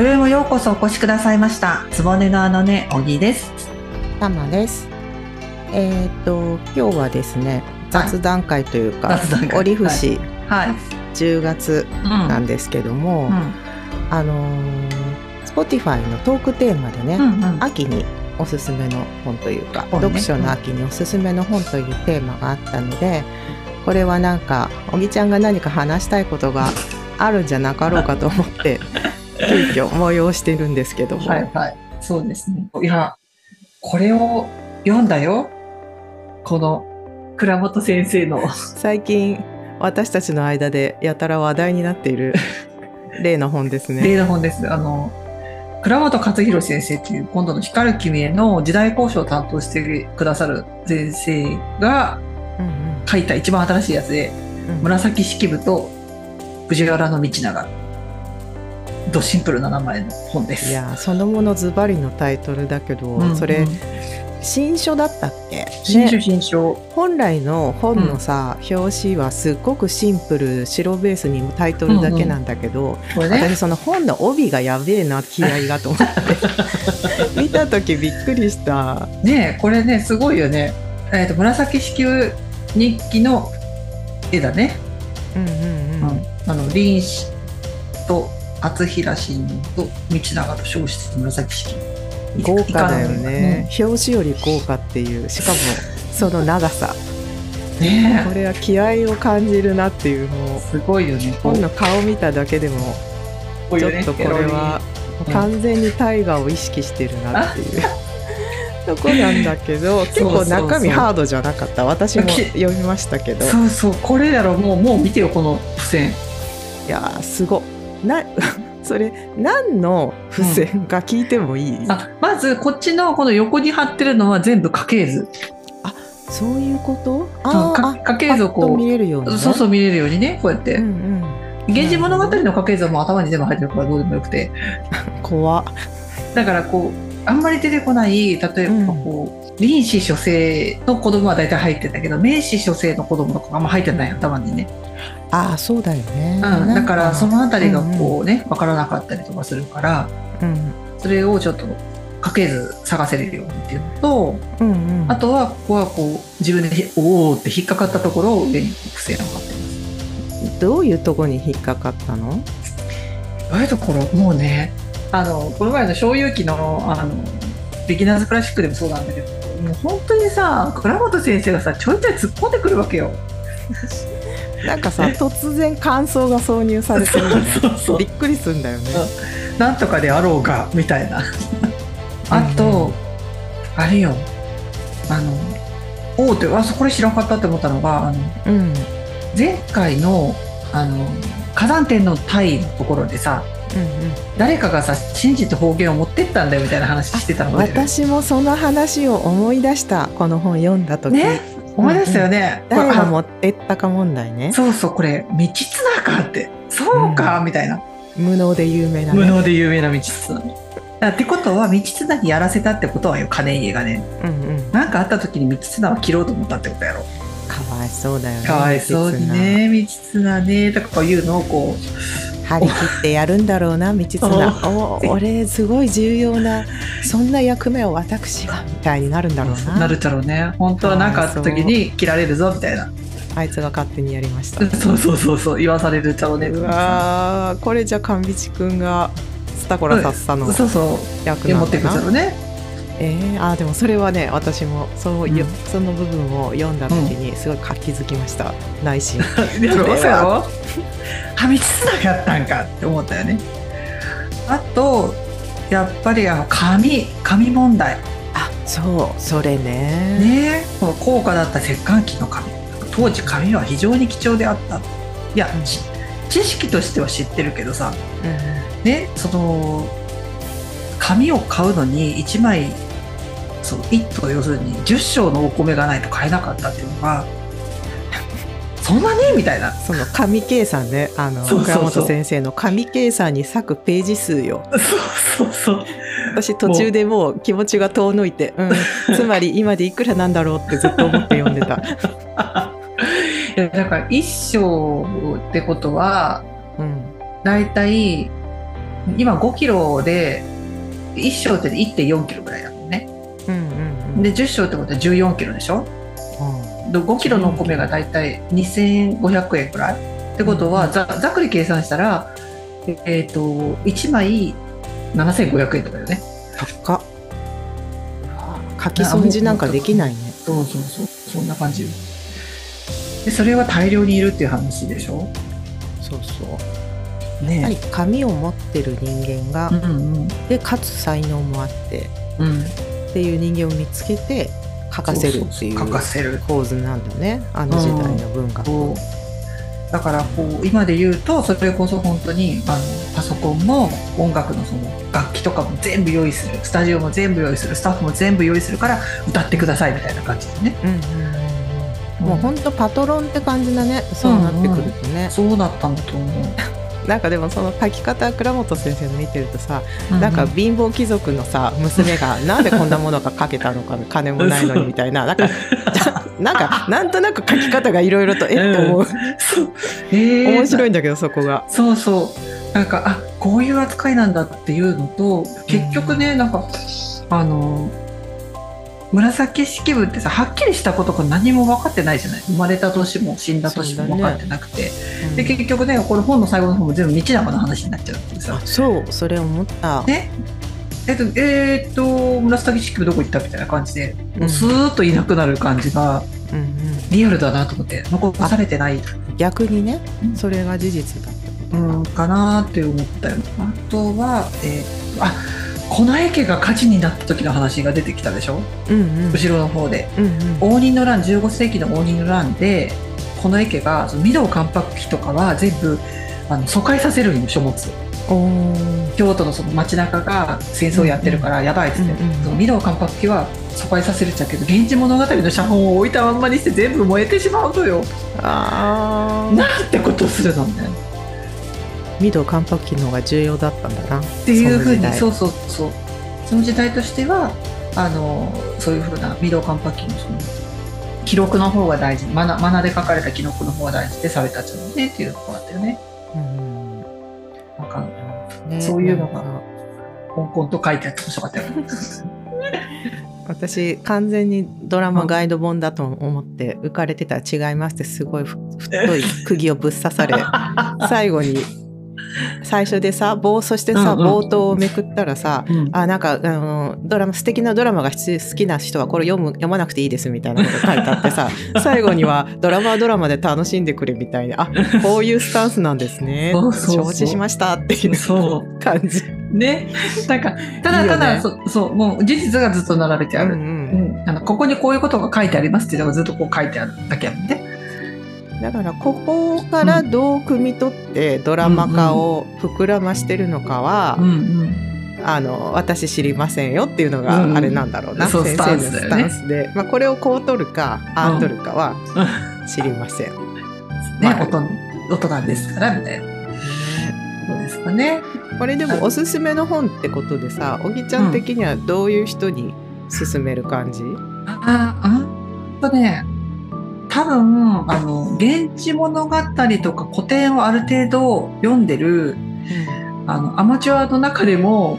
今宵もようこそお越しくださいました。つぼねのあのね、おぎです。タマです。えっ、と今日はですね雑談会というか、雑談会折節はい。10月うん。なんですけども、うん。あのー Spotify のトークテーマでね、うんうん。秋におすすめの本というか、本ね読書の秋におすすめの本というテーマがあったのでこれはなんかおぎちゃんが何か話したいことがあるんじゃなかろうかと思って 急遽催してるんですけども、はいはい。そうですね。いや、これを読んだよ。この倉本先生の。最近私たちの間でやたら話題になっている 例の本ですね。例の本です。あの、倉本勝弘先生っていう今度の光る君への時代交渉を担当してくださる先生が書いた一番新しいやつで、うん紫式部と藤原道長。ドシンプルな名前の本です。いやそのものズバリのタイトルだけど、うんそれうん新書だったっけ、新書ね、新書。本来の本のさ、表紙はすっごくシンプル白ベースにタイトルだけなんだけど、これね。私その本の帯がやべえな気合がと思って 見た時びっくりした。ねえこれねすごいよね。えっ、と紫式部日記の絵だね。うんうんうんうんあの林子と厚平信と道長と正室と紫式部。豪華だよね、表紙より豪華っていうしかもその長さ。うん。ねこれは気合を感じるなっていうのをえすごいよね。本の顔見ただけでもちょっとこれはうん。完全に大河を意識してるなっていう。とこなんだけど 結構中身ハードじゃなかった。私も読みましたけど。そうそうこれだろもうもう見てよこの付箋。いやーすごな それ何の付箋か聞いてもいい、あまずこっちのこの横に貼ってるのは全部家系図。そういうこと？かあ家系図をこ見れるように、うね、そうそう見れるようにねこうやって。うんうん。源氏物語の家系図はもう頭に全部入ってるからどうでもよくて。怖っ。だからこうあんまり出てこない例えばこう、臨死書生の子供は大体入ってんだけど明治書生の子供とかあんま入ってない頭にね、ああそうだよね、うん、だからそのあたりがうんこうね分からなかったりとかするからうんそれをちょっと家系図探せれるようにっていうのとうんうん。あとはここはこう自分でひおおって引っかかったところを上に付箋を貼ってます。どういうとこに引っかかったの？どういうところ？もうねあのこの前の小遊記のあのビギナーズクラシックでもそうなんだけどもう本当にさ倉本先生がさちょいちょい突っ込んでくるわけよ。なんかさ突然感想が挿入されてるよねそうそう。びっくりすんだよね。なんとかであろうがみたいな。あと、あれよ。あのおおってあそこれ知らんかったって思ったのがあのうん。前回のあの火山天の体のところでさうんうん。誰かがさ信じて方言を持ってったんだよみたいな話してたの私もその話を思い出したこの本読んだ時、ね思い出したよね。これ誰が持ってったか問題ね。あそうそうこれ道綱かって。そうか、みたいな。無能で有名なね。無能で有名な道綱。だってことは道綱にやらせたってことはよ金家がね。うんうん。なんかあった時に道綱は切ろうと思ったってことやろかわいそうだよねかわいそうにね道綱ねとかいうのをこ張り切ってやるんだろうな 道綱お 俺すごい重要なそんな役目を私がみたいになるんだろうな。うなるだろうね。本当は何かあった時に切られるぞみたいな。あいつが勝手にやりました。そうそうそうそう言わされるちゃうねうわーこれじゃ神道くんがスタコラさっさのそうそう。持っていくなんだなだろうねえー、あーでもそれはね私もそういう、うんその部分を読んだ時にすごい活気づきました、内心。やろそうやろ？は道綱やったんかって思ったよね。あとやっぱりあの紙紙問題。あそうそれね。ね。この高価だった石棺機の紙。当時紙は非常に貴重であった。いやち知識としては知ってるけどさ。うんねその紙を買うのに1枚その1頭要するに10升のお米がないと買えなかったっていうのがそんなに？みたいな。その紙計算ね。あの倉本先生の紙計算に割くページ数よ。そうそうそう。私途中でもう気持ちが遠のいて、う。ん、つまり今でいくらなんだろうってずっと思って読んでた。いやだから1升ってことはうん。だいたい今5キロで1章って1.4キロぐらいだで10章ってことは14キロでしょ？で5キロのお米がだいたい2500円くらい？ってことはざざっくり計算したらええーと1枚7500円とかよね。高っ。書き損じなんかできないね。そうそうそう。そんな感じでそれは大量にいるっていう話でしょ？そうそう。やはりね紙を持ってる人間が、うんうん。でかつ才能もあって。うんっていう人間を見つけて書かせるっていう書かせる。構図なんだね。あの時代の文学、こうだからこう今で言うとそれこそ本当にあのパソコンも音楽のその楽器とかも全部用意する。スタジオも全部用意する。スタッフも全部用意するから歌ってくださいみたいな感じでね。うんうんうんうん。もうほんとパトロンって感じだね。そうなってくるとね、そうだったんだと思うなんかでもその書き方倉本先生の見てるとさ、なんか貧乏貴族のさ娘がなんでこんなものが書けたのか金もないのにみたいな。なんか なんかなんとなく書き方がいろいろとえっ？て思う、そう。えー。面白いんだけどそこが。そうそう。なんかあこういう扱いなんだっていうのと結局ねなんかあの紫式部ってさはっきりしたことが何も分かってないじゃない。生まれた年も死んだ年も分かってなくて、で結局ねこれ本の最後の方も全部道長の話になっちゃうってさ。あそうそれ思った。ね。えっとえーっと紫式部どこ行ったみたいな感じで、もうスーッといなくなる感じがうんうん、リアルだなと思って残されてない逆にねうん。それが事実だった。うん、かなって思ったよ。あとは、えーあ近衛家が火事になった時の話が出てきたでしょ？うんうん。後ろの方で。うんうん。応仁の乱15世紀の応仁の乱で近衛家がその御堂関白記とかは全部あの疎開させるんよ書物。京都のその街中が戦争やってるからやばいっつって、うんうんその御堂関白記は疎開させるっちゃうけど「源氏物語」の写本を置いたまんまにして全部燃えてしまうのよ。あなんてことするのね。ー御堂関白期の方が重要だったんだな。っっていうふうにそそうそうそう。その時代としてはあのそういうふうな御堂関白記のその記録の方が大事。マナマナで書かれた記録の方が大事でされたっちゃうね。っていうところだったよね。うんなん。かねそういうのが香港と書いてあって面白かったよ 私完全にドラマガイド本だと思って浮かれてたら違いますってすごいふ 太い釘をぶっ刺され 最後に最初でさ棒そしてさ、うんうん冒頭をめくったらさうん。あなんかあのドラマ素敵なドラマが必好きな人はこれ読む読まなくていいですみたいなこと書いてあってさ 最後にはドラマはドラマで楽しんでくれみたいなあこういうスタンスなんですね。承知しましたっていうそ感じ。ね。なんかただただそそうもう事実がずっと並べてある、うんうん。うん。あのここにこういうことが書いてありますっていうのがずっとこう書いてあるだけやもんねだからここからどう汲み取ってドラマ化を膨らましてるのかは、うんうん。あの私知りませんよっていうのがうんあれなんだろうな、そう先生のスタンスで、まあ、これをこう取るかああ取るかは知りません。ね、まあ音音なんですからみたいな。そうですかね。これでもおすすめの本ってことでさおぎちゃん的にはどういう人に勧める感じ、ああんとね多分あの「源氏物語」とか古典をある程度読んでるあのアマチュアの中でも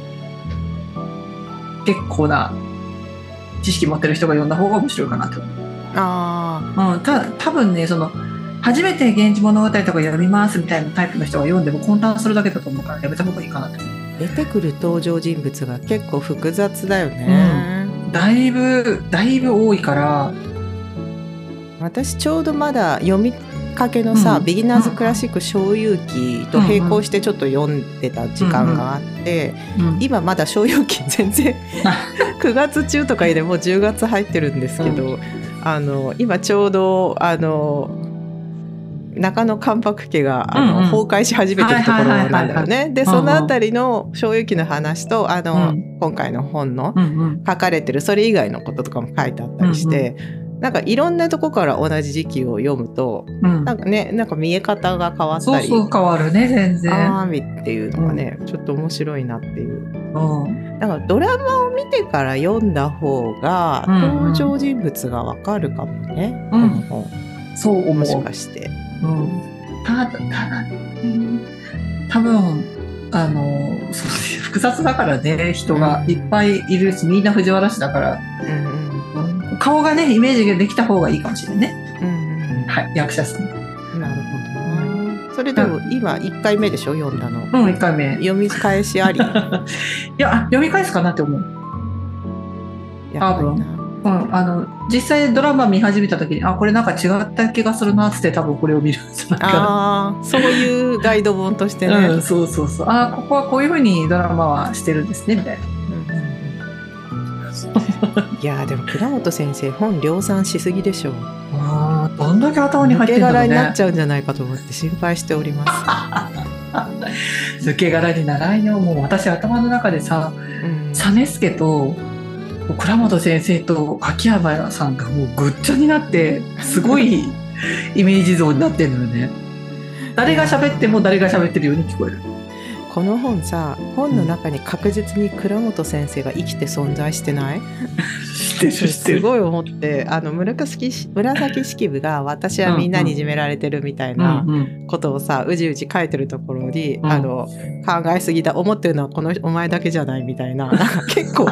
結構な知識持ってる人が読んだ方が面白いかなと。あうん、た多分ねその初めて「源氏物語」とか読みますみたいなタイプの人が読んでも混乱するだけだと思うからやめた方がいいかなと。ー出てくる登場人物が結構複雑だよね。だいぶだいぶ多いから私ちょうどまだ読みかけのさ、うん。ビギナーズクラシック小遊記と並行してちょっと読んでた時間があって、うん今まだ小遊記全然 9月中とかでもう10月入ってるんですけど、あの今ちょうどあの中野関白家があの、うんうん。崩壊し始めてるところなんだよね。でそのあたりの小遊記の話とあの、うん。今回の本のうんうん。書かれてるそれ以外のこととかも書いてあったりして、なんかいろんなとこから同じ時期を読むとうん。なんかねなんか見え方が変わったりそう変わるね全然。っていうのがね、ちょっと面白いなっていう。うん。だからドラマを見てから読んだ方がうんうん。登場人物がわかるかもね、うん。この本。そう。もしかして。うん、ただただ、うん多分あのそう複雑だからね人がいっぱいいるしみんな藤原氏だから、うんうん顔がねイメージができた方がいいかもしれないね、うんうんはい、役者さん。なるほどなそれでも今1回目でしょ？読んだの。うん1回目。い読み返しあり？やあ読み返すかなって思う、やっぱりな。うん、あの実際ドラマ見始めた時にあこれなんか違った気がするなっつって多分これを見るんじゃないかなああそういうガイド本としてね、うん、そうそうそう。あここはこういうふうにドラマはしてるんですねみたいな いやーでも倉本先生本量産しすぎでしょ。あーどんだけ頭に入ってんだろうね。殻になっちゃうんじゃないかと思って心配しております。抜け殻にならんよもう私頭の中でさうん。実助と倉本先生と秋山さんがもうぐっちゃになってすごい イメージ像になってるのよね。誰が喋っても誰が喋ってるように聞こえるこの本さ本の中に確実に倉本先生が生きて存在してない？すごい思ってあの紫式紫式部が私はみんなにいじめられてるみたいなうんうん。ことをさうじうじ書いてるところに、うん。あの考えすぎだ思ってるのはこのお前だけじゃないみたいな。なんか結構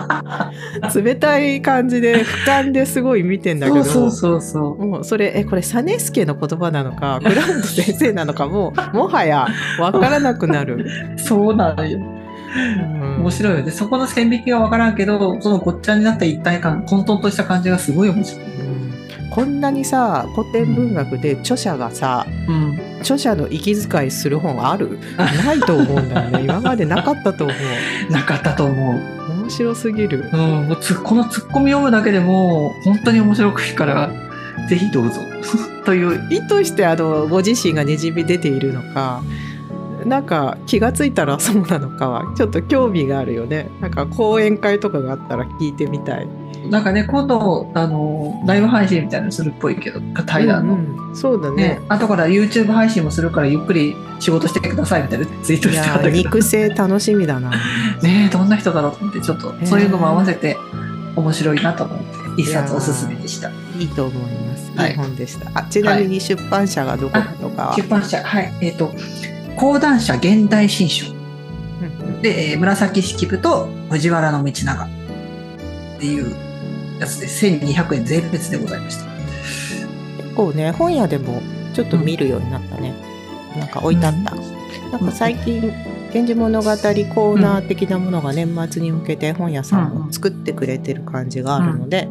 冷たい感じで俯瞰ですごい見てんだけど。そうそうそうそう。もうそれえこれ実助の言葉なのか 倉本先生なのかもうもはや分からなくなる。そうなのよ。うん。面白いよ。ねそこの線引きが分からんけどそのごっちゃになった一体感混沌とした感じがすごい面白い、うん。こんなにさ古典文学で著者がさうん、著者の息遣いする本ある？ないと思うんだよね。今までなかったと思う。なかったと思う。面白すぎる。うん、もうつこのツッコミ読むだけでも本当に面白くいいからぜひどうぞ。という。意図してあのご自身がにじみ出ているのかなんか気がついたらそうなのかはちょっと興味があるよね。なんか講演会とかがあったら聞いてみたい。なんかね今度あのライブ配信みたいなのするっぽいけど対談の、うんうん。そうだね。ね後から YouTube 配信もするからゆっくり仕事してくださいみたいなツイートいしてあやったけど肉声楽しみだな。ねえどんな人だろうと思ってちょっとそういうのも合わせて面白いなと思って一冊おすすめでした。いいと思います。はい。いい本でした。あちなみに出版社がどこかとかは、出版社。はい。えっ、と講談社現代新書。うん。うんで、えー紫式部と藤原道長。っていうやつで1200円税別でございました。結構ね本屋でもちょっと見るようになったね。なんか置いてあった。なんか最近「源氏物語」コーナー的なものが年末に向けて本屋さんも作ってくれてる感じがあるので、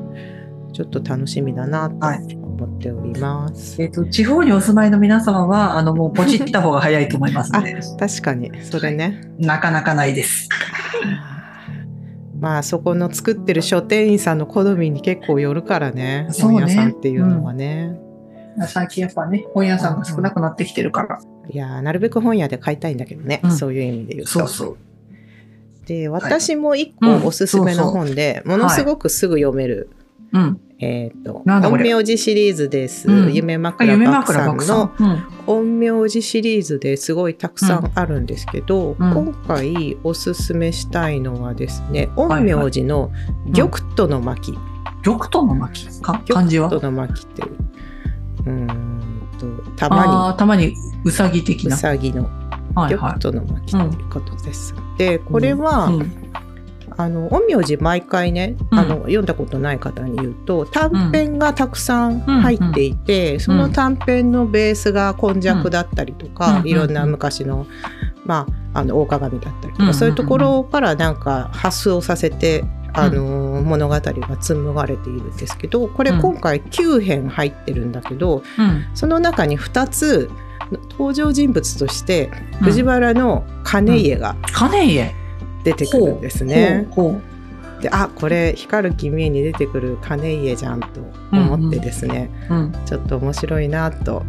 ちょっと楽しみだなと。はい思っております。えっ、と地方にお住まいの皆様はあのもうポチった方が早いと思います ので確かに。それね。なかなかないです。まあそこの作ってる書店員さんの好みに結構よるからね。そうね。本屋さんっていうのはね。最近やっぱね本屋さんが少なくなってきてるから、いやーなるべく本屋で買いたいんだけどね、うん。そういう意味で言うと。そうそう。で私も一うん個おすすめの本で、ものすごくすぐ読める、うん。えっ、となんだこれ。陰陽師シリーズです、うん。夢あ枕夢漠さん。の陰陽師シリーズですごいたくさんあるんですけど、うん。今回おすすめしたいのはですねいはい。陰陽師の玉兎の巻、玉兎の巻？か？漢字は玉兎の巻っていう。んとたまああたまにうさぎ的にうなさぎのはいは玉兎の巻っていうことです。でこれは、い、うんあの陰陽師毎回ね、うん。あの読んだことない方に言うと短編がたくさん入っていて、その短編のベースが今昔だったりとか、うん。いろんな昔の,、まあ、あの大鏡だったりとか、うん。そういうところからなんか発想させて。あの物語が紡がれているんですけどこれうん。今回9編入ってるんだけど、うん。その中に2つ登場人物としてうん藤原の金家が金家？出てくるんですね。であこれ光る君へに出てくる金家じゃんと思ってですね、うんちょっと面白いなと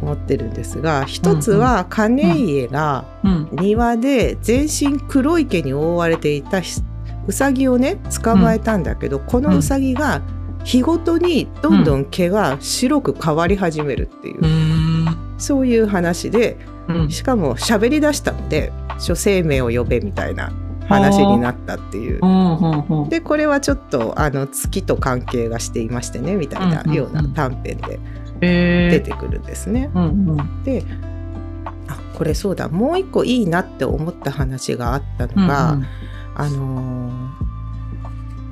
思ってるんですが一つは金家がうん。庭で全身黒い毛に覆われていたひうさぎをね捕まえたんだけど、このうさぎが日ごとにどんどん毛が白く変わり始めるっていう、そういう話でうん。しかも喋り出したので諸生命を呼べみたいな話になったっていう。うんうんうん。でこれはちょっとあの月と関係がしていましてねみたいなうんうんうん。ような短編でえー。出てくるんですね。うんうん。であこれそうだ。もう一個いいなって思った話があったのが、うんあのー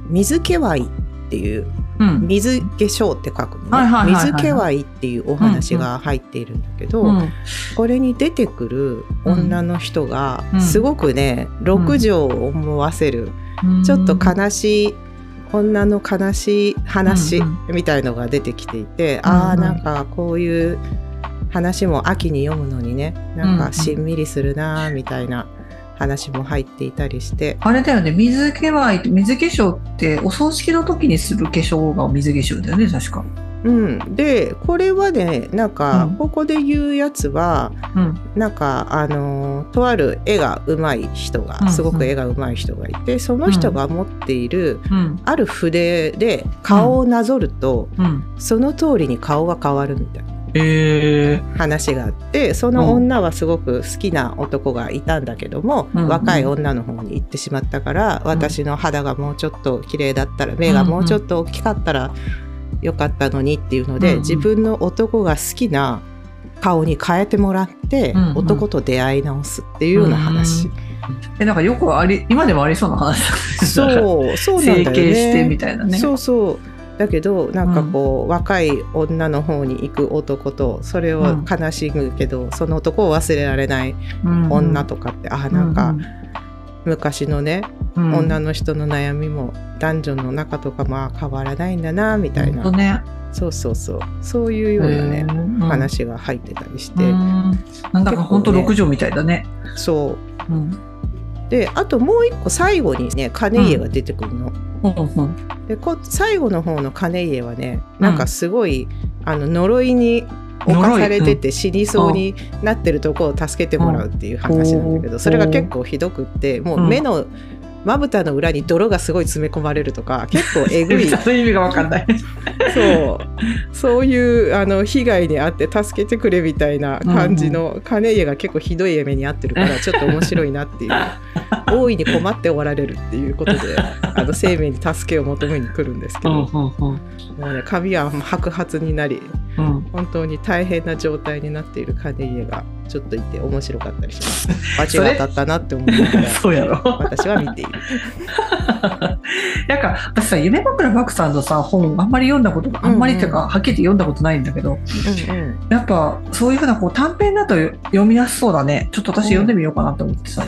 水気わいっていううん。水化粧って書くのね。水気わいっていうお話が入っているんだけど、うん。これに出てくる女の人がうん。すごくね、六条を思わせる、うん。ちょっと悲しい女の悲しい話うんみたいのが出てきていて、うんああなんかこういう話も秋に読むのにねなんかしんみりするなーみたいな話も入っていたりして、あれだよね。水気は水化粧ってお葬式の時にする化粧が水化粧だよね確か。うん、でこれはねなんかうん。ここで言うやつは、うん。なんかあのーとある絵が上手い人が、うんすごく絵が上手い人がいてその人が持っているうん。ある筆で顔をなぞると、うん。その通りに顔が変わるみたいな。ええ話があってその女はすごく好きな男がいたんだけども、うん若い女の方に行ってしまったから、私の肌がもうちょっと綺麗だったら目がもうちょっと大きかったらよかったのにっていうので、うん自分の男が好きな顔に変えてもらって、うんうん男と出会い直すっていうような話。えなんかよくあり今でもありそうな話。そうそうなんだよね。整形してみたいなね。そうそうだけどなんかこう、若い女の方に行く男とそれを悲しむけど、その男を忘れられないうん。女とかって、あなんか昔のね、うん。女の人の悩みも男女の中とかまあ変わらないんだなみたいな、そうそうそう。そういうようなね、うん。話が入ってたりして、うん。なんだか本当結構ね。六条みたいだね。そう。うんであともう一個最後にね金家が出てくるの。うん。うんでこ最後の方の金家はねなんかすごい、あの呪いに侵されてて死にそうになってるとこを助けてもらうっていう話なんだけど、うん。それが結構ひどくってもう目のまぶたの裏に泥がすごい詰め込まれるとか結構えぐい。そういう意味がわかんない。そう。そういうあの被害に遭って助けてくれみたいな感じの金家が結構ひどい目に遭ってるから ちょっと面白いなっていう。大いに困っておられるっていうことであの生命に助けを求めに来るんですけど、もうね髪は白髪になりうんうん。本当に大変な状態になっている金家がちょっといて面白かったりします。罰が当たったなって思いながら。そうやろ。私は見ている。なんか私さ夢枕漠さんのさ本あんまり読んだことあんまりっていうか、はっきり言って読んだことないんだけどうんうん。やっぱそういうふうなこう短編だと読みやすそうだね。ちょっと私読んでみようかなと思ってさ、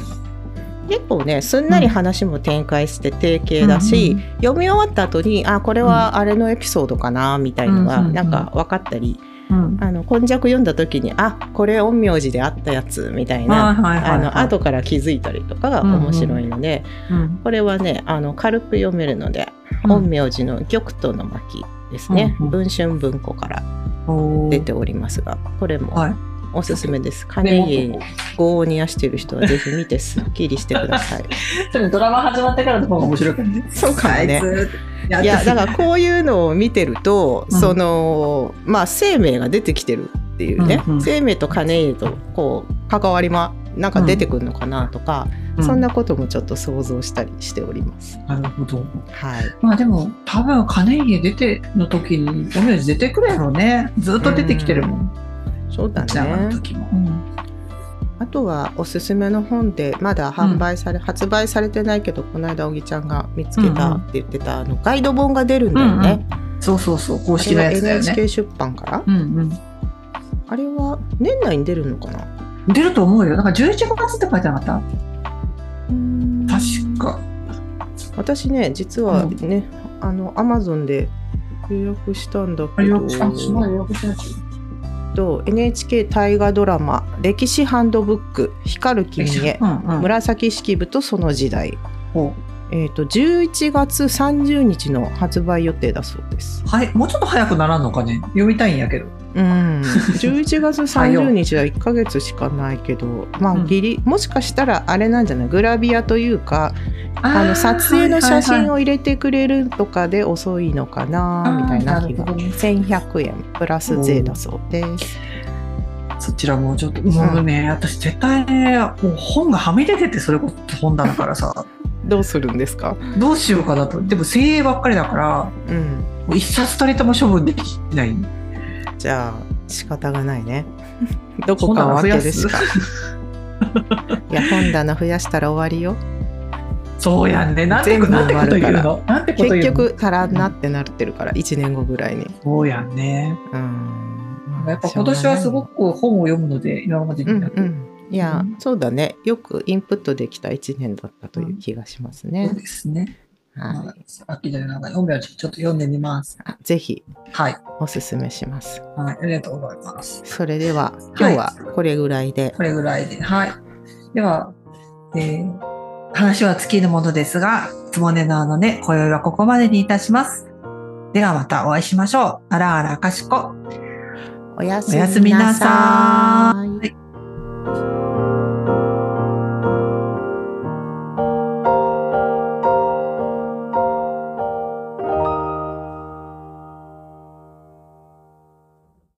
結構ねすんなり話も展開して定型だし、うん読み終わった後にあこれはあれのエピソードかなみたいのがうんうんうん。なんか分かったり、うん。あの今昔読んだ時にあこれ陰陽師であったやつみたいな、あの後から気づいたりとかが面白いので、うん。これはねあの軽く読めるので、うん。陰陽師の玉兎の巻ですね、うんうん。文春文庫から出ておりますがこれもはいおすすめです。金家業を煮やしている人はぜひ見てすっきりしてください。それドラマ始まってからの方が面白いからねそうかもね。あいやだからこういうのを見てると、うん。そのまあ生命が出てきてるっていうね、うんうん。生命と金家とこう関わりまなんか出てくるのかなとか、うん。そんなこともちょっと想像したりしております。なるほど。はい。まあでも多分金家出ての時に陰陽師出てくるやろね。ずっと出てきてるもん、そうだじゃあのね。時も、うん。あとはおすすめの本でまだ販売され、発売されてないけどこの間おぎちゃんが見つけたって言ってた、あのガイド本が出るんだよね。そうそうそう公あ式のやつだよね。NHK 出版から？うんうん。あれは年内に出るのかな？出ると思うよ。なんか11月って書いてなかった？確か。私ね実はね、あのアマゾンで予約したんだけどと NHK 大河ドラマ「歴史ハンドブック光る君へうんうん。紫式部とその時代。ほ」えー、と11月30日の発売予定だそうです。うはいもうちょっと早くならんのかね。読みたいんやけどうん、11月30日は1ヶ月しかないけどまあうん。ギリ、もしかしたらあれなんじゃない？グラビアというかあの撮影の写真をを入れてくれるとかで遅いのかなみたいな気が。あーなるほどね。1100円。プラス税だそうです。そちらもちょっともうね、私絶対ねもう本がはみ出ててそれこそ本棚からさ。どうするんですか、どうしようかなと。でも精鋭ばっかりだからうん、もう一冊たりとも処分できないじゃあ仕方がないね。どこかを開けるしか。いや本棚増やしたら終わりよ。そうやんね。なんてこと言うの？なんてこと言結うの？局足らんなってなってるから1年後ぐらいに。そうやんね。うん。やっぱ今年はすごく本を読むので、今までになく。うんうん。いや、うん。そうだね。よくインプットできた1年だったという気がしますそうね、ですね。はいまあ秋でなんか読めばちょっと読んでみます。あぜひはい。おすすめしますはい。ありがとうございます。それでは今日はこれぐらいで、これぐらいで。はい。では、えー話は尽きるものですが、つもねなのね、今宵はここまでにいたします。ではまたお会いしましょう。あらあらかしこ。おやすみなさいはい